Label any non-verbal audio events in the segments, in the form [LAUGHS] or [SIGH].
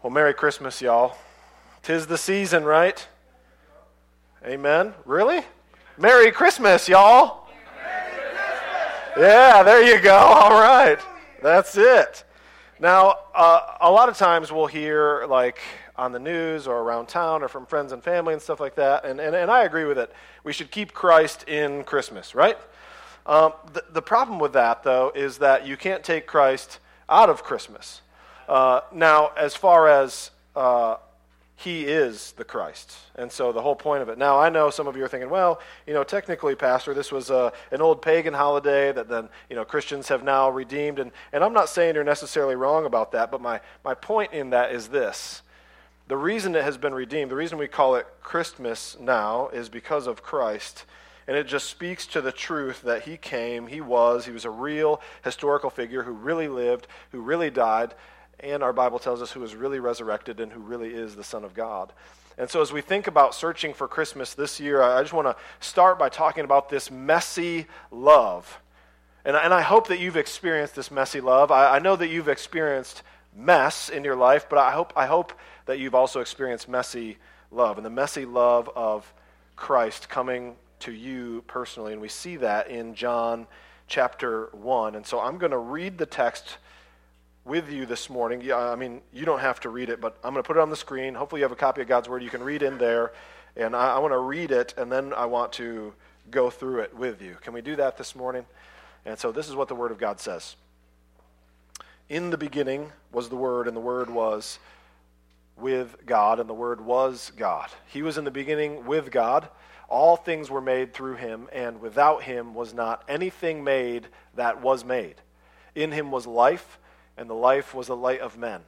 Well, Merry Christmas, y'all. Tis the season, right? Amen. Really? Merry Christmas, y'all. Yeah, there you go. [LAUGHS] All right. That's it. Now, uh, a lot of times we'll hear, like, on the news or around town or from friends and family and stuff like that, and, and, and I agree with it. We should keep Christ in Christmas, right? Um, the, the problem with that, though, is that you can't take Christ out of Christmas. Uh, now, as far as uh, he is the Christ. And so the whole point of it. Now, I know some of you are thinking, well, you know, technically, Pastor, this was uh, an old pagan holiday that then, you know, Christians have now redeemed. And, and I'm not saying you're necessarily wrong about that, but my, my point in that is this. The reason it has been redeemed, the reason we call it Christmas now, is because of Christ. And it just speaks to the truth that he came, he was, he was a real historical figure who really lived, who really died, and our Bible tells us who is really resurrected and who really is the Son of God. And so, as we think about searching for Christmas this year, I just want to start by talking about this messy love. And, and I hope that you've experienced this messy love. I, I know that you've experienced mess in your life, but I hope, I hope that you've also experienced messy love and the messy love of Christ coming to you personally. And we see that in John chapter 1. And so I'm going to read the text with you this morning. Yeah, I mean, you don't have to read it, but I'm going to put it on the screen. Hopefully, you have a copy of God's Word. You can read in there. And I, I want to read it, and then I want to go through it with you. Can we do that this morning? And so, this is what the Word of God says In the beginning was the Word, and the Word was with God, and the Word was God. He was in the beginning with God. All things were made through him, and without him was not anything made that was made. In him was life and the life was the light of men.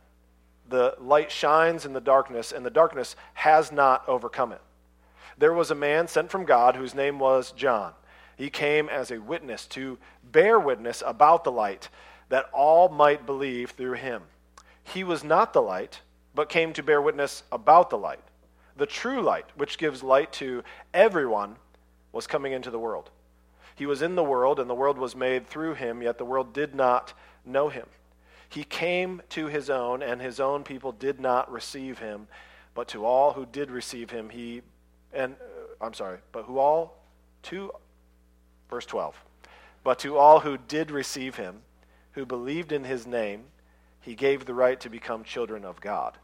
The light shines in the darkness, and the darkness has not overcome it. There was a man sent from God whose name was John. He came as a witness to bear witness about the light, that all might believe through him. He was not the light, but came to bear witness about the light. The true light, which gives light to everyone, was coming into the world. He was in the world, and the world was made through him, yet the world did not know him. He came to his own, and his own people did not receive him. But to all who did receive him, he, and uh, I'm sorry, but who all, to, verse 12, but to all who did receive him, who believed in his name, he gave the right to become children of God,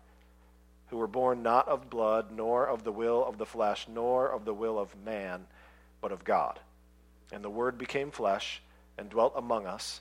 who were born not of blood, nor of the will of the flesh, nor of the will of man, but of God. And the Word became flesh and dwelt among us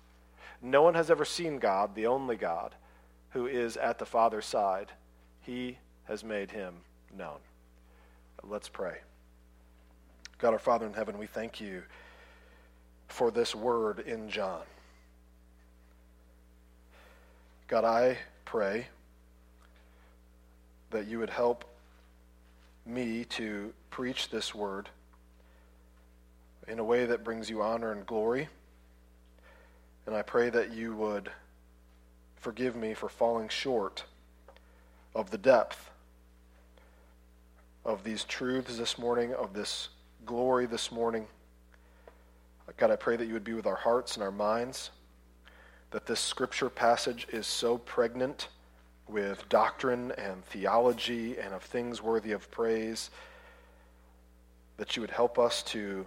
No one has ever seen God, the only God, who is at the Father's side. He has made him known. Let's pray. God our Father in heaven, we thank you for this word in John. God, I pray that you would help me to preach this word in a way that brings you honor and glory. And I pray that you would forgive me for falling short of the depth of these truths this morning, of this glory this morning. God, I pray that you would be with our hearts and our minds, that this scripture passage is so pregnant with doctrine and theology and of things worthy of praise that you would help us to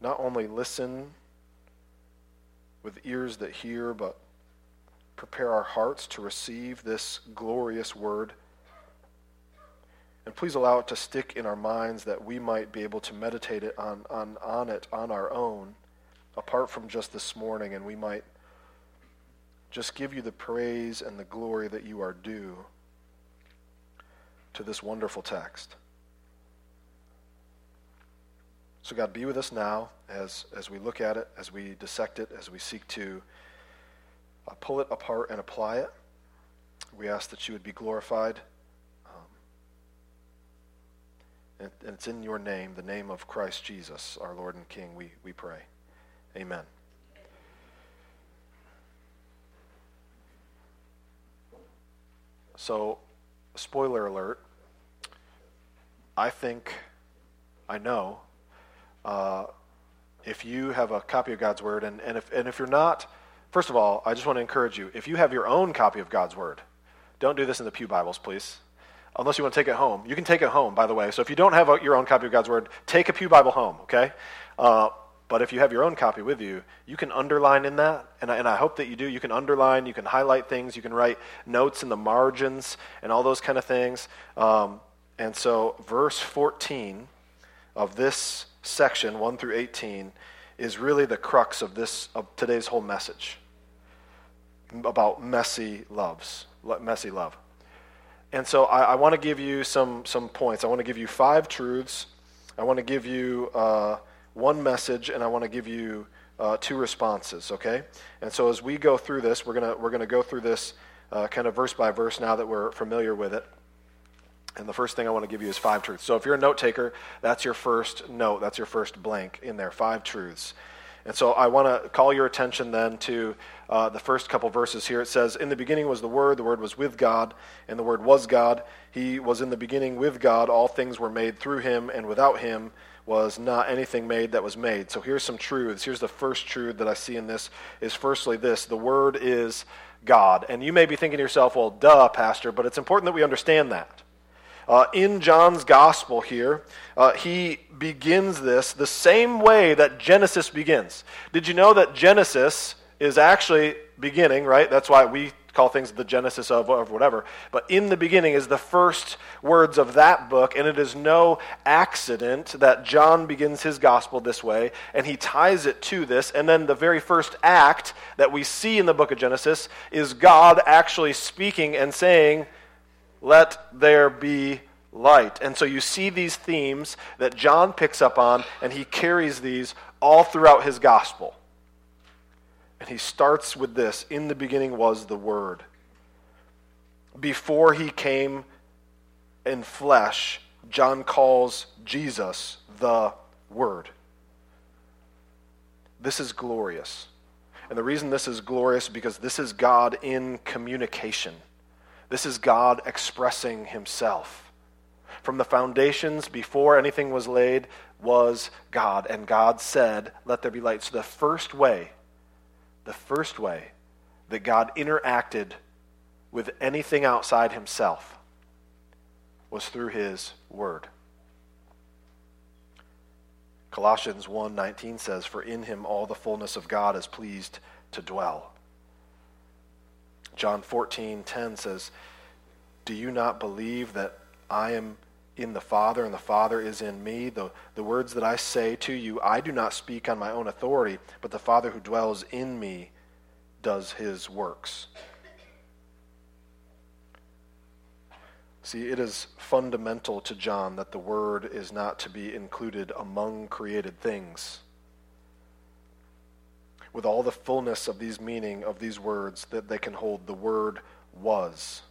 not only listen with ears that hear, but prepare our hearts to receive this glorious word. And please allow it to stick in our minds that we might be able to meditate it on, on, on it on our own, apart from just this morning, and we might just give you the praise and the glory that you are due to this wonderful text. So, God, be with us now as, as we look at it, as we dissect it, as we seek to uh, pull it apart and apply it. We ask that you would be glorified. Um, and, and it's in your name, the name of Christ Jesus, our Lord and King, we, we pray. Amen. So, spoiler alert, I think, I know, uh, if you have a copy of God's Word, and, and, if, and if you're not, first of all, I just want to encourage you if you have your own copy of God's Word, don't do this in the Pew Bibles, please. Unless you want to take it home. You can take it home, by the way. So if you don't have a, your own copy of God's Word, take a Pew Bible home, okay? Uh, but if you have your own copy with you, you can underline in that, and I, and I hope that you do. You can underline, you can highlight things, you can write notes in the margins, and all those kind of things. Um, and so, verse 14 of this section, 1 through 18, is really the crux of this of today's whole message about messy loves, messy love. And so, I, I want to give you some some points. I want to give you five truths. I want to give you. Uh, one message, and I want to give you uh, two responses, okay? And so as we go through this, we're gonna we're gonna go through this uh, kind of verse by verse now that we're familiar with it. And the first thing I want to give you is five truths. So if you're a note taker, that's your first note, that's your first blank in there, five truths. And so I want to call your attention then to uh, the first couple verses here. It says, In the beginning was the Word, the Word was with God, and the Word was God. He was in the beginning with God. All things were made through him, and without him was not anything made that was made. So here's some truths. Here's the first truth that I see in this is firstly this the Word is God. And you may be thinking to yourself, well, duh, Pastor, but it's important that we understand that. Uh, in John's gospel here, uh, he begins this the same way that Genesis begins. Did you know that Genesis is actually beginning, right? That's why we call things the genesis of, of whatever. But in the beginning is the first words of that book, and it is no accident that John begins his gospel this way, and he ties it to this. And then the very first act that we see in the book of Genesis is God actually speaking and saying, Let there be light. And so you see these themes that John picks up on, and he carries these all throughout his gospel. And he starts with this In the beginning was the Word. Before he came in flesh, John calls Jesus the Word. This is glorious. And the reason this is glorious is because this is God in communication. This is God expressing himself. From the foundations, before anything was laid, was God. And God said, Let there be light. So the first way the first way that God interacted with anything outside himself was through his word. Colossians 1:19 says for in him all the fullness of God is pleased to dwell. John 14:10 says do you not believe that I am in the Father and the Father is in me. The, the words that I say to you, I do not speak on my own authority, but the Father who dwells in me does his works. See, it is fundamental to John that the Word is not to be included among created things. With all the fullness of these meaning of these words that they can hold, the Word was.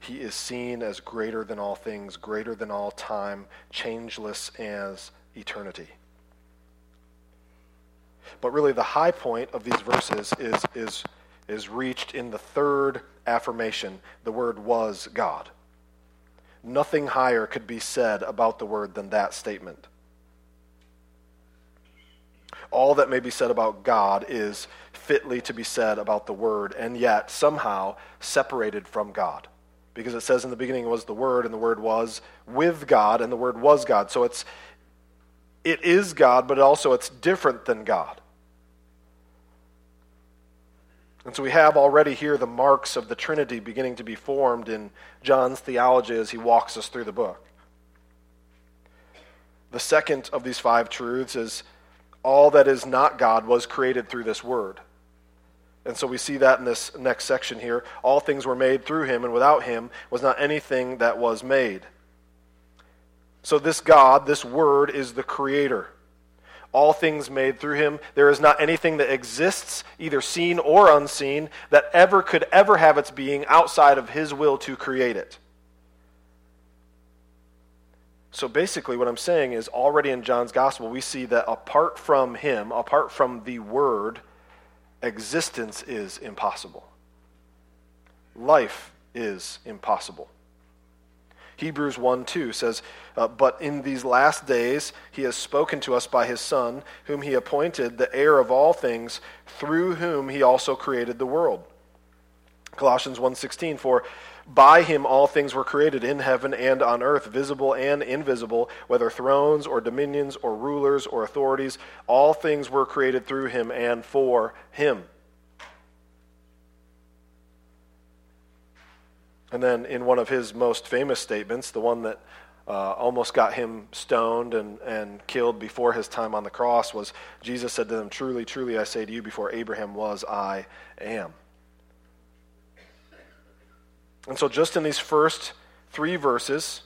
He is seen as greater than all things, greater than all time, changeless as eternity. But really, the high point of these verses is, is, is reached in the third affirmation the Word was God. Nothing higher could be said about the Word than that statement. All that may be said about God is fitly to be said about the Word, and yet somehow separated from God. Because it says in the beginning was the word and the word was with god and the word was god. So it's it is god but also it's different than god. And so we have already here the marks of the trinity beginning to be formed in john's theology as he walks us through the book. The second of these five truths is all that is not god was created through this word and so we see that in this next section here. All things were made through him, and without him was not anything that was made. So this God, this Word, is the Creator. all things made through him. There is not anything that exists, either seen or unseen, that ever could ever have its being outside of his will to create it. So basically, what I'm saying is already in John's gospel, we see that apart from him, apart from the word, existence is impossible. Life is impossible. Hebrews 1 2 says, uh, But in these last days he has spoken to us by his Son, whom he appointed the heir of all things, through whom he also created the world. Colossians 1:16 for by him all things were created in heaven and on earth visible and invisible whether thrones or dominions or rulers or authorities all things were created through him and for him And then in one of his most famous statements, the one that uh, almost got him stoned and, and killed before his time on the cross, was Jesus said to them, Truly, truly, I say to you, before Abraham was, I am. And so, just in these first three verses,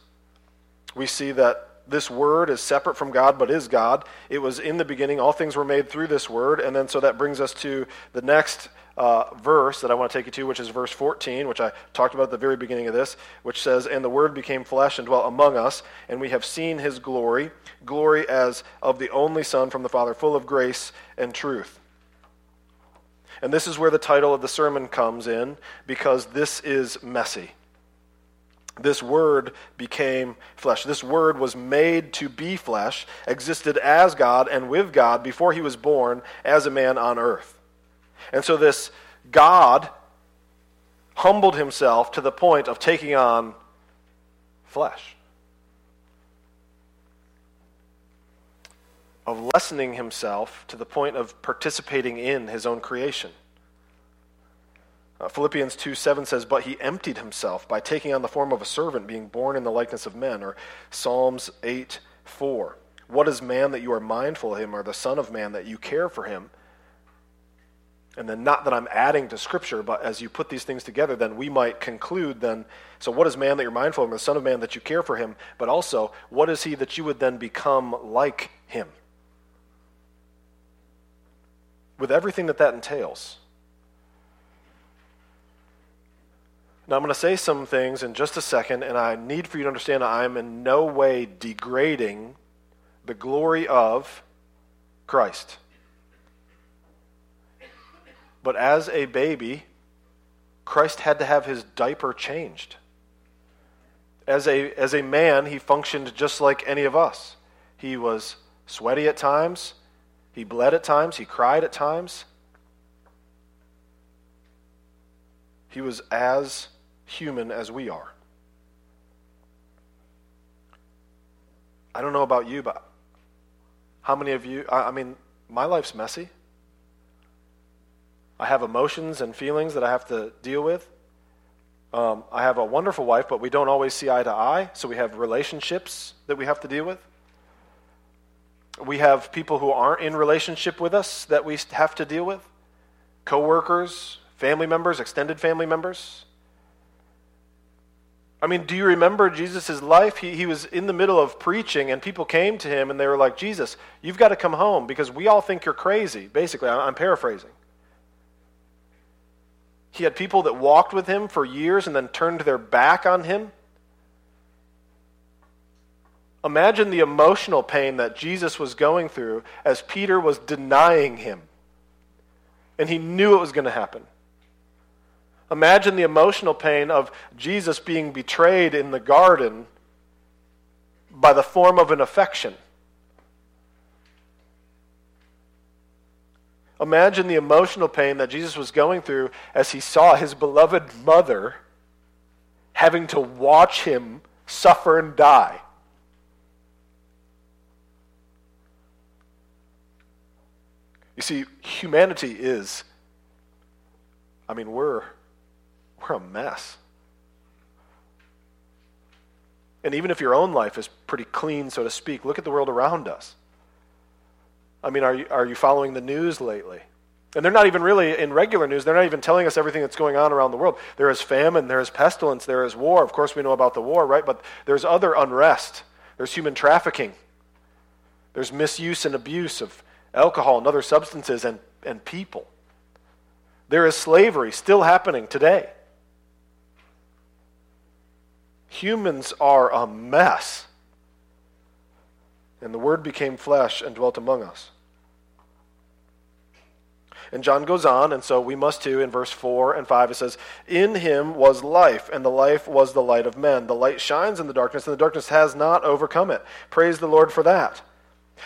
we see that this word is separate from God, but is God. It was in the beginning. All things were made through this word. And then, so that brings us to the next uh, verse that I want to take you to, which is verse 14, which I talked about at the very beginning of this, which says, And the Word became flesh and dwelt among us, and we have seen his glory, glory as of the only Son from the Father, full of grace and truth. And this is where the title of the sermon comes in, because this is messy. This word became flesh. This word was made to be flesh, existed as God and with God before he was born as a man on earth. And so this God humbled himself to the point of taking on flesh, of lessening himself to the point of participating in his own creation. Uh, Philippians 2 7 says, But he emptied himself by taking on the form of a servant, being born in the likeness of men. Or Psalms 8 4. What is man that you are mindful of him, or the Son of Man that you care for him? And then, not that I'm adding to Scripture, but as you put these things together, then we might conclude then, so what is man that you're mindful of, him, the Son of Man that you care for him, but also, what is he that you would then become like him? With everything that that entails. Now, I'm going to say some things in just a second, and I need for you to understand I'm in no way degrading the glory of Christ. But as a baby, Christ had to have his diaper changed. As a, as a man, he functioned just like any of us. He was sweaty at times, he bled at times, he cried at times. He was as human as we are. I don't know about you, but how many of you, I, I mean, my life's messy. I have emotions and feelings that I have to deal with. Um, I have a wonderful wife, but we don't always see eye to eye, so we have relationships that we have to deal with. We have people who aren't in relationship with us that we have to deal with coworkers, family members, extended family members. I mean, do you remember Jesus' life? He, he was in the middle of preaching, and people came to him and they were like, Jesus, you've got to come home because we all think you're crazy. Basically, I'm paraphrasing. He had people that walked with him for years and then turned their back on him. Imagine the emotional pain that Jesus was going through as Peter was denying him. And he knew it was going to happen. Imagine the emotional pain of Jesus being betrayed in the garden by the form of an affection. Imagine the emotional pain that Jesus was going through as he saw his beloved mother having to watch him suffer and die. You see, humanity is, I mean, we're, we're a mess. And even if your own life is pretty clean, so to speak, look at the world around us. I mean, are you, are you following the news lately? And they're not even really in regular news. They're not even telling us everything that's going on around the world. There is famine, there is pestilence, there is war. Of course, we know about the war, right? But there's other unrest. There's human trafficking. There's misuse and abuse of alcohol and other substances and, and people. There is slavery still happening today. Humans are a mess. And the Word became flesh and dwelt among us. And John goes on, and so we must too, in verse 4 and 5, it says, In him was life, and the life was the light of men. The light shines in the darkness, and the darkness has not overcome it. Praise the Lord for that.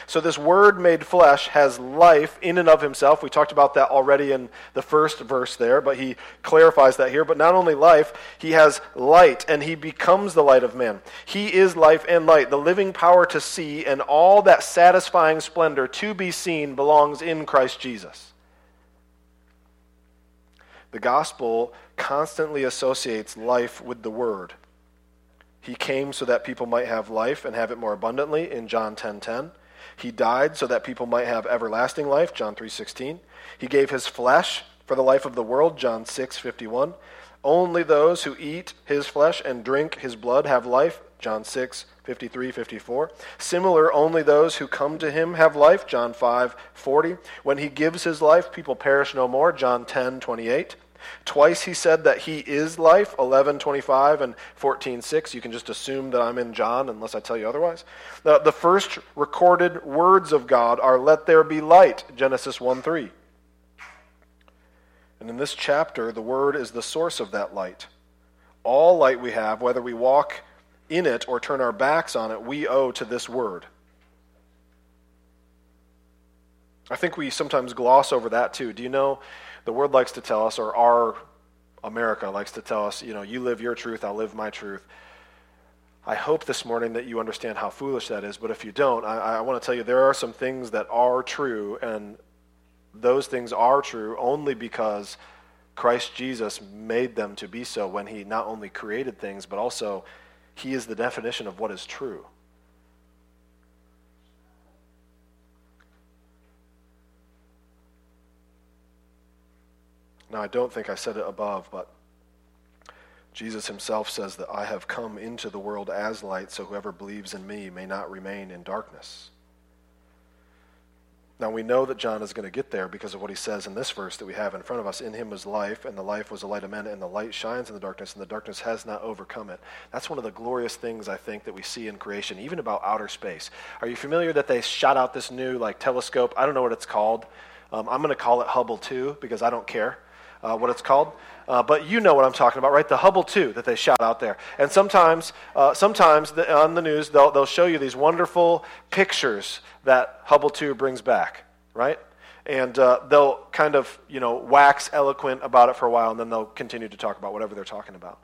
So, this Word made flesh has life in and of himself. We talked about that already in the first verse there, but he clarifies that here. But not only life, he has light, and he becomes the light of men. He is life and light, the living power to see, and all that satisfying splendor to be seen belongs in Christ Jesus. The gospel constantly associates life with the word. He came so that people might have life and have it more abundantly in John 10:10. 10, 10. He died so that people might have everlasting life, John 3:16. He gave his flesh for the life of the world, John 6:51. Only those who eat his flesh and drink his blood have life, John 6, 53, 54. Similar, only those who come to him have life, John 5, 40. When he gives his life, people perish no more, John 10, 28. Twice he said that he is life, 11, 25 and 14, 6. You can just assume that I'm in John unless I tell you otherwise. The, the first recorded words of God are, let there be light, Genesis 1, 3. And in this chapter, the Word is the source of that light. All light we have, whether we walk in it or turn our backs on it, we owe to this Word. I think we sometimes gloss over that too. Do you know the world likes to tell us, or our America likes to tell us, you know, you live your truth, I'll live my truth. I hope this morning that you understand how foolish that is, but if you don't, I, I want to tell you there are some things that are true, and those things are true only because Christ Jesus made them to be so when he not only created things, but also he is the definition of what is true. Now, I don't think I said it above, but Jesus himself says that I have come into the world as light, so whoever believes in me may not remain in darkness. Now we know that John is going to get there because of what he says in this verse that we have in front of us. In him was life, and the life was the light of men, and the light shines in the darkness, and the darkness has not overcome it. That's one of the glorious things I think that we see in creation, even about outer space. Are you familiar that they shot out this new like telescope? I don't know what it's called. Um, I'm going to call it Hubble 2 because I don't care uh, what it's called. Uh, but you know what I'm talking about, right? The Hubble 2 that they shot out there. And sometimes, uh, sometimes the, on the news, they'll, they'll show you these wonderful pictures that Hubble 2 brings back, right? And uh, they'll kind of, you know, wax eloquent about it for a while, and then they'll continue to talk about whatever they're talking about.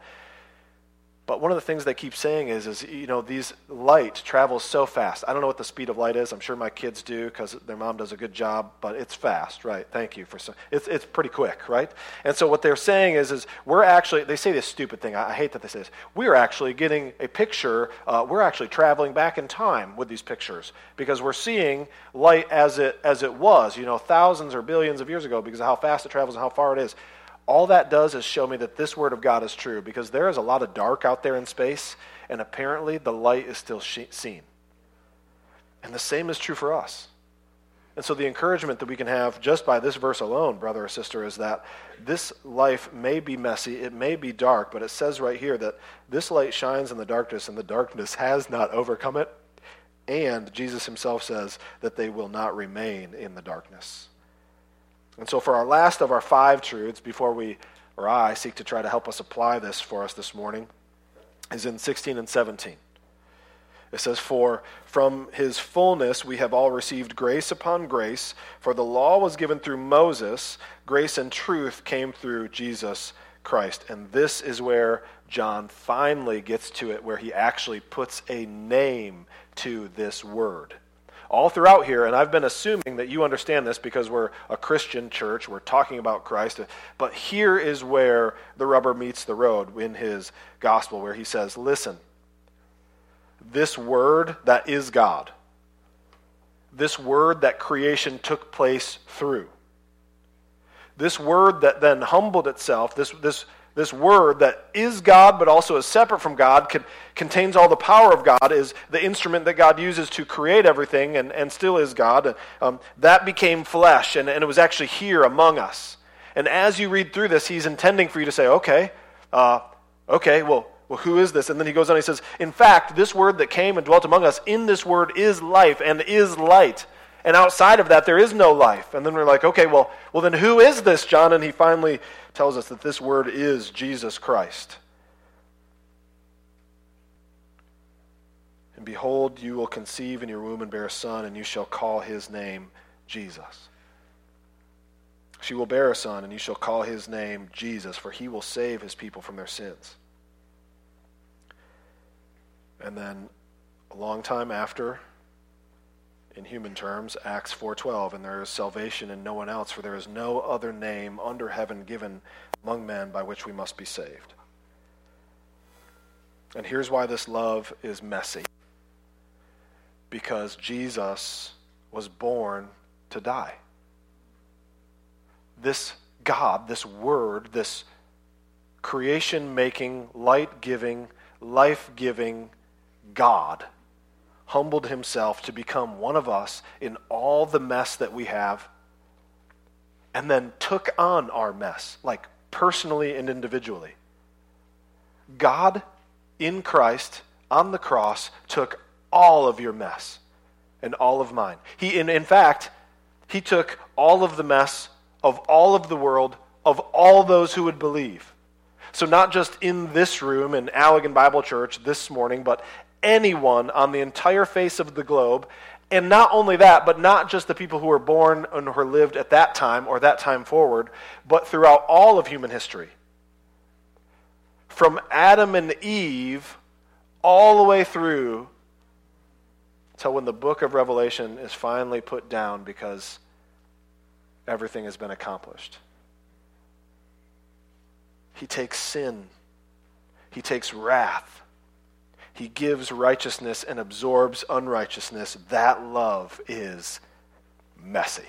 But one of the things they keep saying is, is you know, these light travels so fast. I don't know what the speed of light is. I'm sure my kids do because their mom does a good job, but it's fast, right? Thank you for so. It's it's pretty quick, right? And so what they're saying is, is we're actually they say this stupid thing. I, I hate that they say this. We're actually getting a picture. Uh, we're actually traveling back in time with these pictures because we're seeing light as it as it was, you know, thousands or billions of years ago because of how fast it travels and how far it is all that does is show me that this word of God is true because there is a lot of dark out there in space, and apparently the light is still seen. And the same is true for us. And so, the encouragement that we can have just by this verse alone, brother or sister, is that this life may be messy, it may be dark, but it says right here that this light shines in the darkness, and the darkness [LAUGHS] has not overcome it. And Jesus himself says that they will not remain in the darkness. And so, for our last of our five truths, before we, or I, seek to try to help us apply this for us this morning, is in 16 and 17. It says, For from his fullness we have all received grace upon grace, for the law was given through Moses, grace and truth came through Jesus Christ. And this is where John finally gets to it, where he actually puts a name to this word all throughout here, and I've been assuming that you understand this because we're a Christian church, we're talking about Christ, but here is where the rubber meets the road in his gospel, where he says, Listen, this word that is God, this word that creation took place through, this word that then humbled itself, this, this this word that is God but also is separate from God, can, contains all the power of God, is the instrument that God uses to create everything and, and still is God. Um, that became flesh, and, and it was actually here among us. And as you read through this, he's intending for you to say, okay, uh, okay, well, well, who is this? And then he goes on, he says, In fact, this word that came and dwelt among us, in this word is life and is light. And outside of that, there is no life. And then we're like, okay, well, well, then who is this, John? And he finally tells us that this word is Jesus Christ. And behold, you will conceive in your womb and bear a son, and you shall call his name Jesus. She will bear a son, and you shall call his name Jesus, for he will save his people from their sins. And then a long time after, in human terms, Acts 4:12, and there is salvation in no one else, for there is no other name under heaven given among men by which we must be saved. And here's why this love is messy. Because Jesus was born to die. This God, this Word, this creation making, light giving, life giving God humbled himself to become one of us in all the mess that we have, and then took on our mess, like personally and individually. God in Christ on the cross took all of your mess and all of mine. He, in, in fact, he took all of the mess of all of the world, of all those who would believe. So, not just in this room in Allegan Bible Church this morning, but anyone on the entire face of the globe. And not only that, but not just the people who were born and who lived at that time or that time forward, but throughout all of human history. From Adam and Eve all the way through till when the book of Revelation is finally put down because everything has been accomplished. He takes sin, he takes wrath, he gives righteousness and absorbs unrighteousness. That love is messy.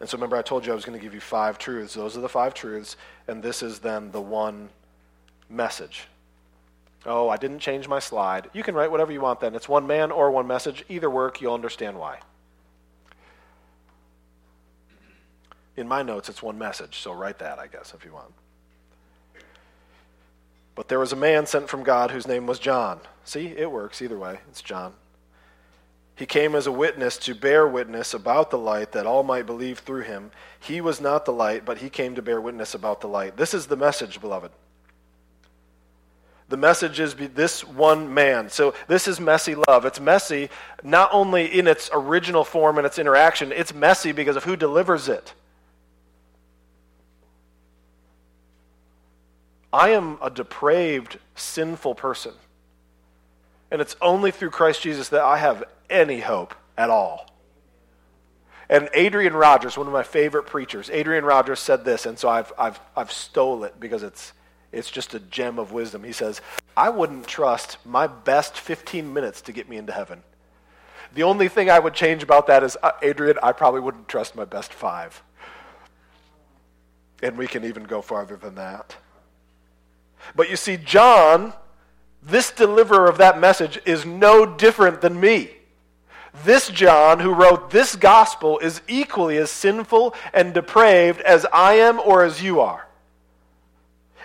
And so remember, I told you I was going to give you five truths. Those are the five truths, and this is then the one message. Oh, I didn't change my slide. You can write whatever you want then. It's one man or one message. Either work, you'll understand why. In my notes, it's one message, so write that, I guess, if you want. But there was a man sent from God whose name was John. See, it works either way. It's John. He came as a witness to bear witness about the light that all might believe through him. He was not the light, but he came to bear witness about the light. This is the message, beloved. The message is this one man. So this is messy love. It's messy not only in its original form and its interaction, it's messy because of who delivers it. I am a depraved, sinful person. And it's only through Christ Jesus that I have any hope at all. And Adrian Rogers, one of my favorite preachers, Adrian Rogers said this, and so I've, I've, I've stole it because it's, it's just a gem of wisdom. He says, I wouldn't trust my best 15 minutes to get me into heaven. The only thing I would change about that is, uh, Adrian, I probably wouldn't trust my best five. And we can even go farther than that. But you see, John, this deliverer of that message, is no different than me. This John, who wrote this gospel, is equally as sinful and depraved as I am or as you are.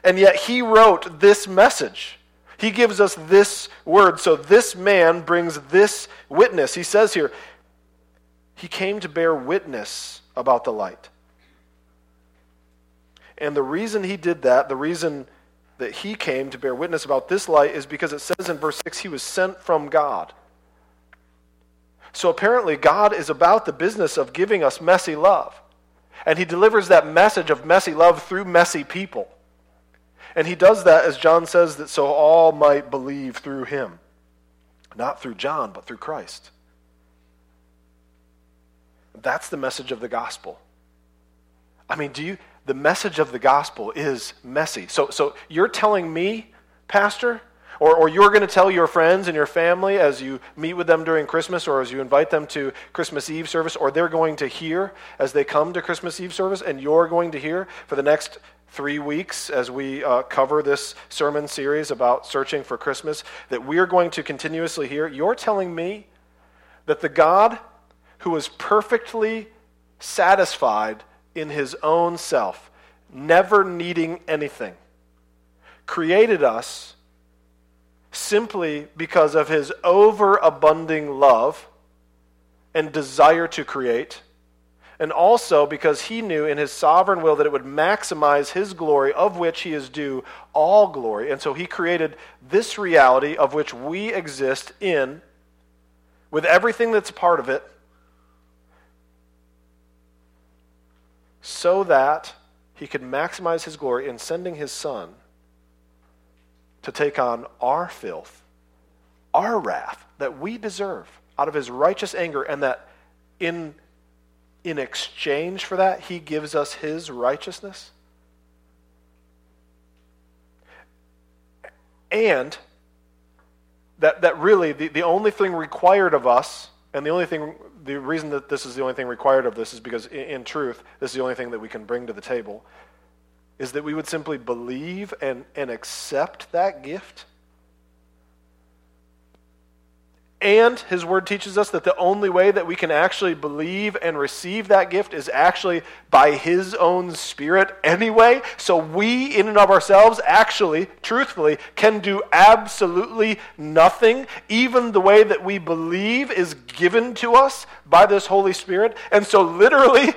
And yet he wrote this message. He gives us this word. So this man brings this witness. He says here, he came to bear witness about the light. And the reason he did that, the reason that he came to bear witness about this light is because it says in verse 6 he was sent from God. So apparently, God is about the business of giving us messy love. And he delivers that message of messy love through messy people. And he does that, as John says, that so all might believe through him. Not through John, but through Christ. That's the message of the gospel. I mean, do you, the message of the gospel is messy. So, so you're telling me, Pastor, Or, or you're going to tell your friends and your family as you meet with them during Christmas or as you invite them to Christmas Eve service, or they're going to hear as they come to Christmas Eve service, and you're going to hear for the next three weeks as we uh, cover this sermon series about searching for Christmas that we're going to continuously hear. You're telling me that the God who is perfectly satisfied in his own self, never needing anything, created us simply because of his overabounding love and desire to create, and also because he knew in his sovereign will that it would maximize his glory, of which he is due all glory. And so he created this reality of which we exist in, with everything that's part of it, so that he could maximize his glory in sending his son to take on our filth, our wrath that we deserve out of his righteous anger, and that in, in exchange for that, he gives us his righteousness? And that, that really the, the only thing required of us, and the only thing, the reason that this is the only thing required of this is because in, in truth, this is the only thing that we can bring to the table is that we would simply believe and, and accept that gift. And his word teaches us that the only way that we can actually believe and receive that gift is actually by his own spirit anyway. So we, in and of ourselves, actually, truthfully, can do absolutely nothing. Even the way that we believe is given to us by this Holy Spirit. And so, literally,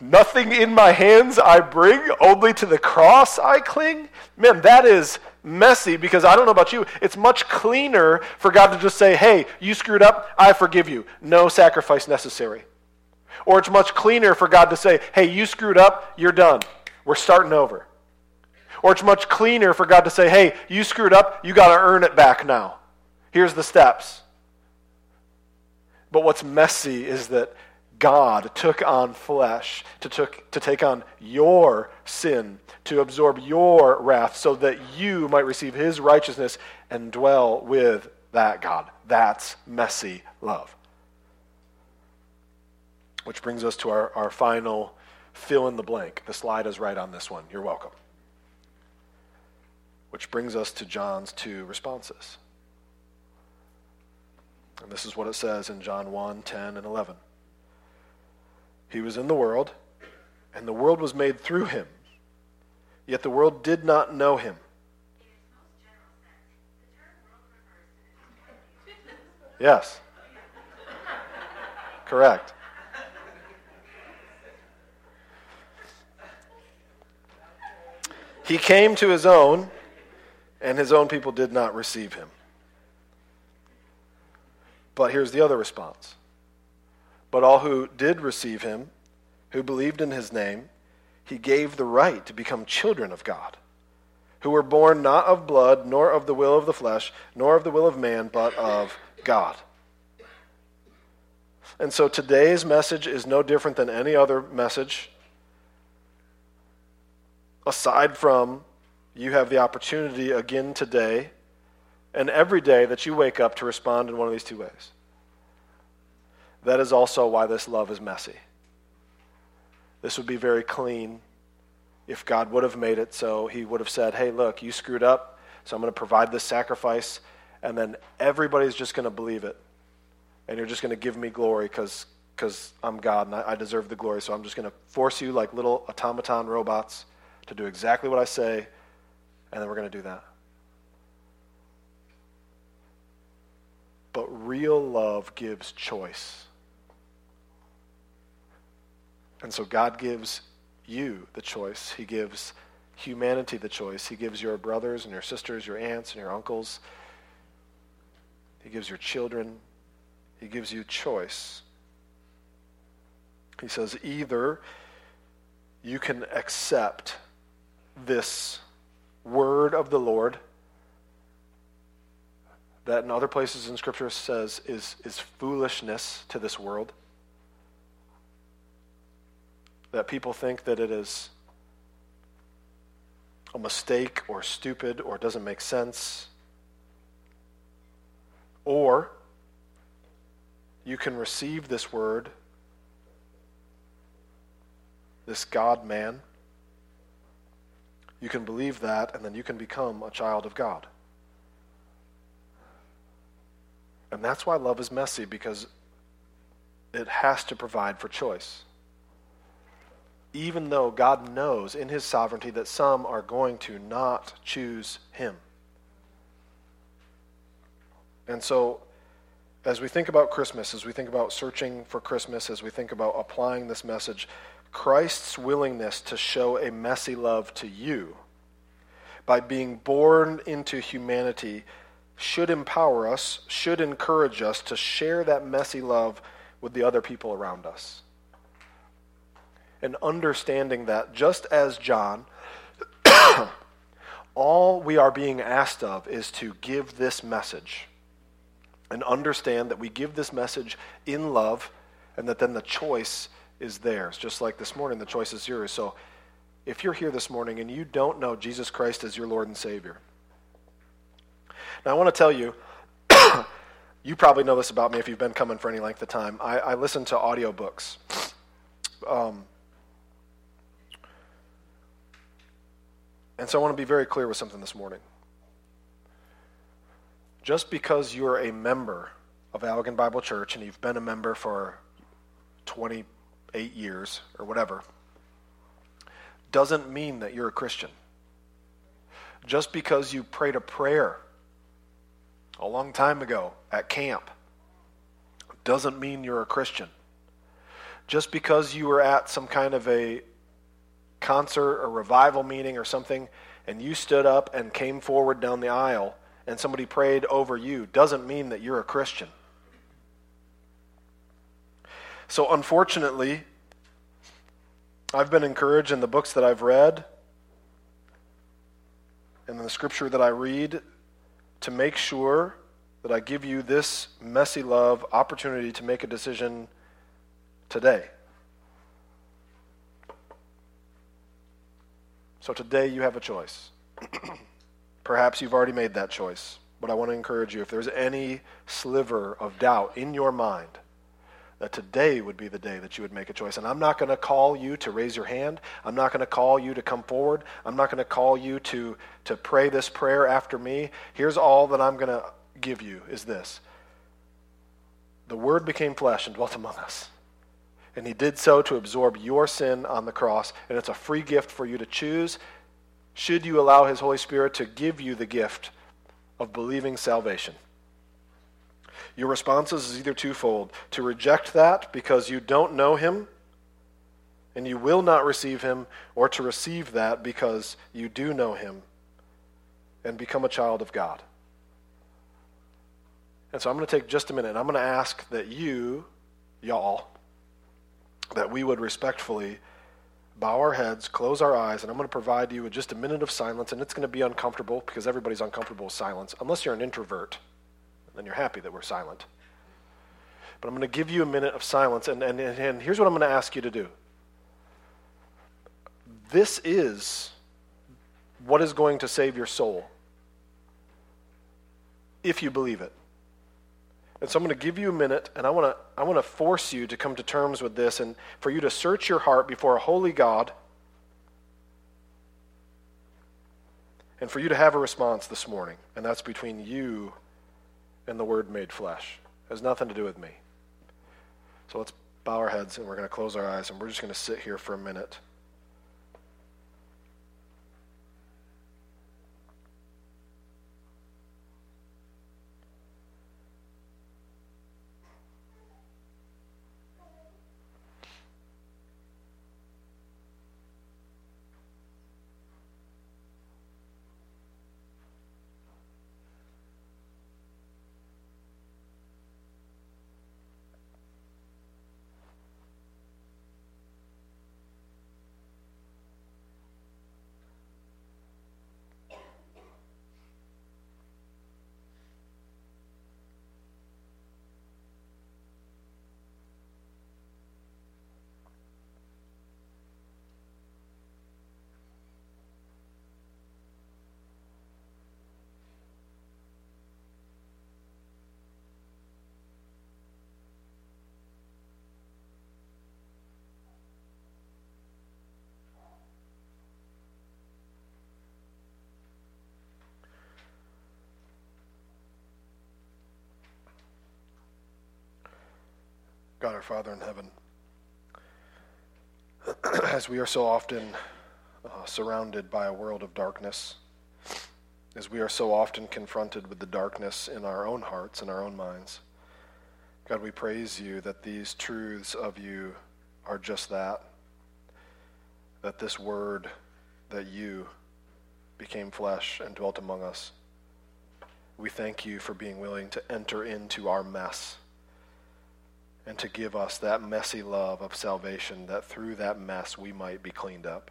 Nothing in my hands I bring, only to the cross I cling. Man, that is messy because I don't know about you. It's much cleaner for God to just say, hey, you screwed up, I forgive you. No sacrifice necessary. Or it's much cleaner for God to say, hey, you screwed up, you're done. We're starting over. Or it's much cleaner for God to say, hey, you screwed up, you got to earn it back now. Here's the steps. But what's messy is that God took on flesh to, took, to take on your sin, to absorb your wrath, so that you might receive his righteousness and dwell with that God. That's messy love. Which brings us to our, our final fill in the blank. The slide is right on this one. You're welcome. Which brings us to John's two responses. And this is what it says in John 1 10 and 11. He was in the world, and the world was made through him. Yet the world did not know him. Yes. Correct. He came to his own, and his own people did not receive him. But here's the other response but all who did receive him, who believed in his name, he gave the right to become children of God, who were born not of blood, nor of the will of the flesh, nor of the will of man, but of God. And so today's message is no different than any other message, aside from you have the opportunity again today and every day that you wake up to respond in one of these two ways. That is also why this love is messy. This would be very clean if God would have made it so he would have said, hey, look, you screwed up, so I'm going to provide this sacrifice, and then everybody's just going to believe it. And you're just going to give me glory because I'm God and I, I, deserve the glory. So I'm just going to force you like little automaton robots to do exactly what I say, and then we're going to do that. But real love gives choice. And so God gives you the choice. He gives humanity the choice. He gives your brothers and your sisters, your aunts and your uncles. He gives your children. He gives you choice. He says either you can accept this word of the Lord that in other places in Scripture says is, is foolishness to this world that people think that it is a mistake or stupid or doesn't make sense. Or you can receive this word, this God man. You can believe that, and then you can become a child of God. And that's why love is messy, because it has to provide for choice. Even though God knows in his sovereignty that some are going to not choose him. And so, as we think about Christmas, as we think about searching for Christmas, as we think about applying this message, Christ's willingness to show a messy love to you by being born into humanity should empower us, should encourage us to share that messy love with the other people around us. And understanding that just as John, [COUGHS] all we are being asked of is to give this message and understand that we give this message in love and that then the choice is theirs. Just like this morning, the choice is yours. So if you're here this morning and you don't know Jesus Christ as your Lord and Savior, now, I want to tell you, [COUGHS] you probably know this about me if you've been coming for any length of time. I, I listen to audiobooks. Um, and so I want to be very clear with something this morning. Just because you're a member of Allegan Bible Church and you've been a member for 28 years or whatever, doesn't mean that you're a Christian. Just because you prayed a prayer a long time ago at camp doesn't mean you're a Christian. Just because you were at some kind of a concert or revival meeting or something and you stood up and came forward down the aisle and somebody prayed over you doesn't mean that you're a Christian. So, unfortunately, I've been encouraged in the books that I've read and in the scripture that I read to make sure that I give you this messy love opportunity to make a decision today. So today you have a choice. [CLEARS THROAT] Perhaps you've already made that choice, but I want to encourage you if there's any sliver of doubt in your mind, that today would be the day that you would make a choice. And I'm not going to call you to raise your hand. I'm not going to call you to come forward. I'm not going to call you to, to pray this prayer after me. Here's all that I'm going to give you is this The Word became flesh and dwelt among us. And he did so to absorb your sin on the cross. And it's a free gift for you to choose. Should you allow his Holy Spirit to give you the gift of believing salvation? Your responses is either twofold to reject that because you don't know him and you will not receive him, or to receive that because you do know him and become a child of God. And so I'm going to take just a minute and I'm going to ask that you, y'all, that we would respectfully bow our heads, close our eyes, and I'm going to provide you with just a minute of silence. And it's going to be uncomfortable because everybody's uncomfortable with silence, unless you're an introvert then you're happy that we're silent. But I'm going to give you a minute of silence, and, and, and here's what I'm going to ask you to do. This is what is going to save your soul if you believe it. And so I'm going to give you a minute, and I want to, I want to force you to come to terms with this and for you to search your heart before a holy God and for you to have a response this morning. And that's between you and the Word made flesh. It has nothing to do with me. So let's bow our heads and we're going to close our eyes and we're just going to sit here for a minute. God our Father in heaven, [CLEARS THROAT] as we are so often uh, surrounded by a world of darkness, as we are so often confronted with the darkness in our own hearts and our own minds, God, we praise you that these truths of you are just that. That this word, that you became flesh and dwelt among us. We thank you for being willing to enter into our mess and to give us that messy love of salvation that through that mess we might be cleaned up,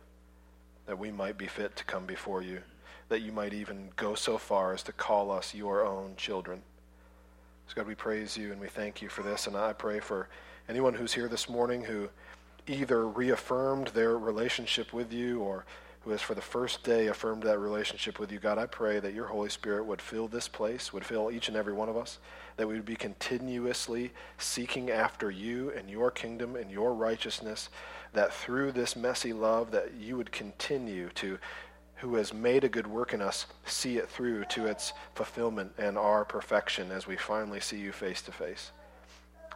that we might be fit to come before you, that you might even go so far as to call us your own children. So, God, we praise you and we thank you for this. And I pray for anyone who's here this morning who either reaffirmed their relationship with you or who has for the first day affirmed that relationship with you, God, I pray that your Holy Spirit would fill this place, would fill each and every one of us, that we would be continuously seeking after you and your kingdom and your righteousness, that through this messy love that you would continue to who has made a good work in us see it through to its fulfillment and our perfection as we finally see you face to face.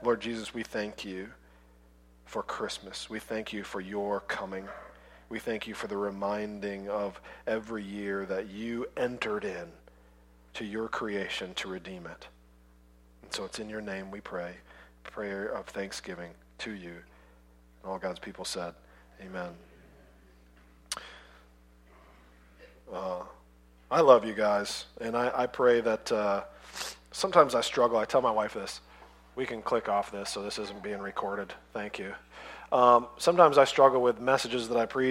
Lord Jesus, we thank you for Christmas. We thank you for your coming. We thank you for the reminding of every year that you entered in to your creation to redeem it. And so it's in your name we pray. Prayer of thanksgiving to you. And all God's people said, Amen. Uh, I love you guys, and I, I pray that uh, sometimes I struggle. I tell my wife this. We can click off this so this isn't being recorded. Thank you. Um, sometimes I struggle with messages that I preach.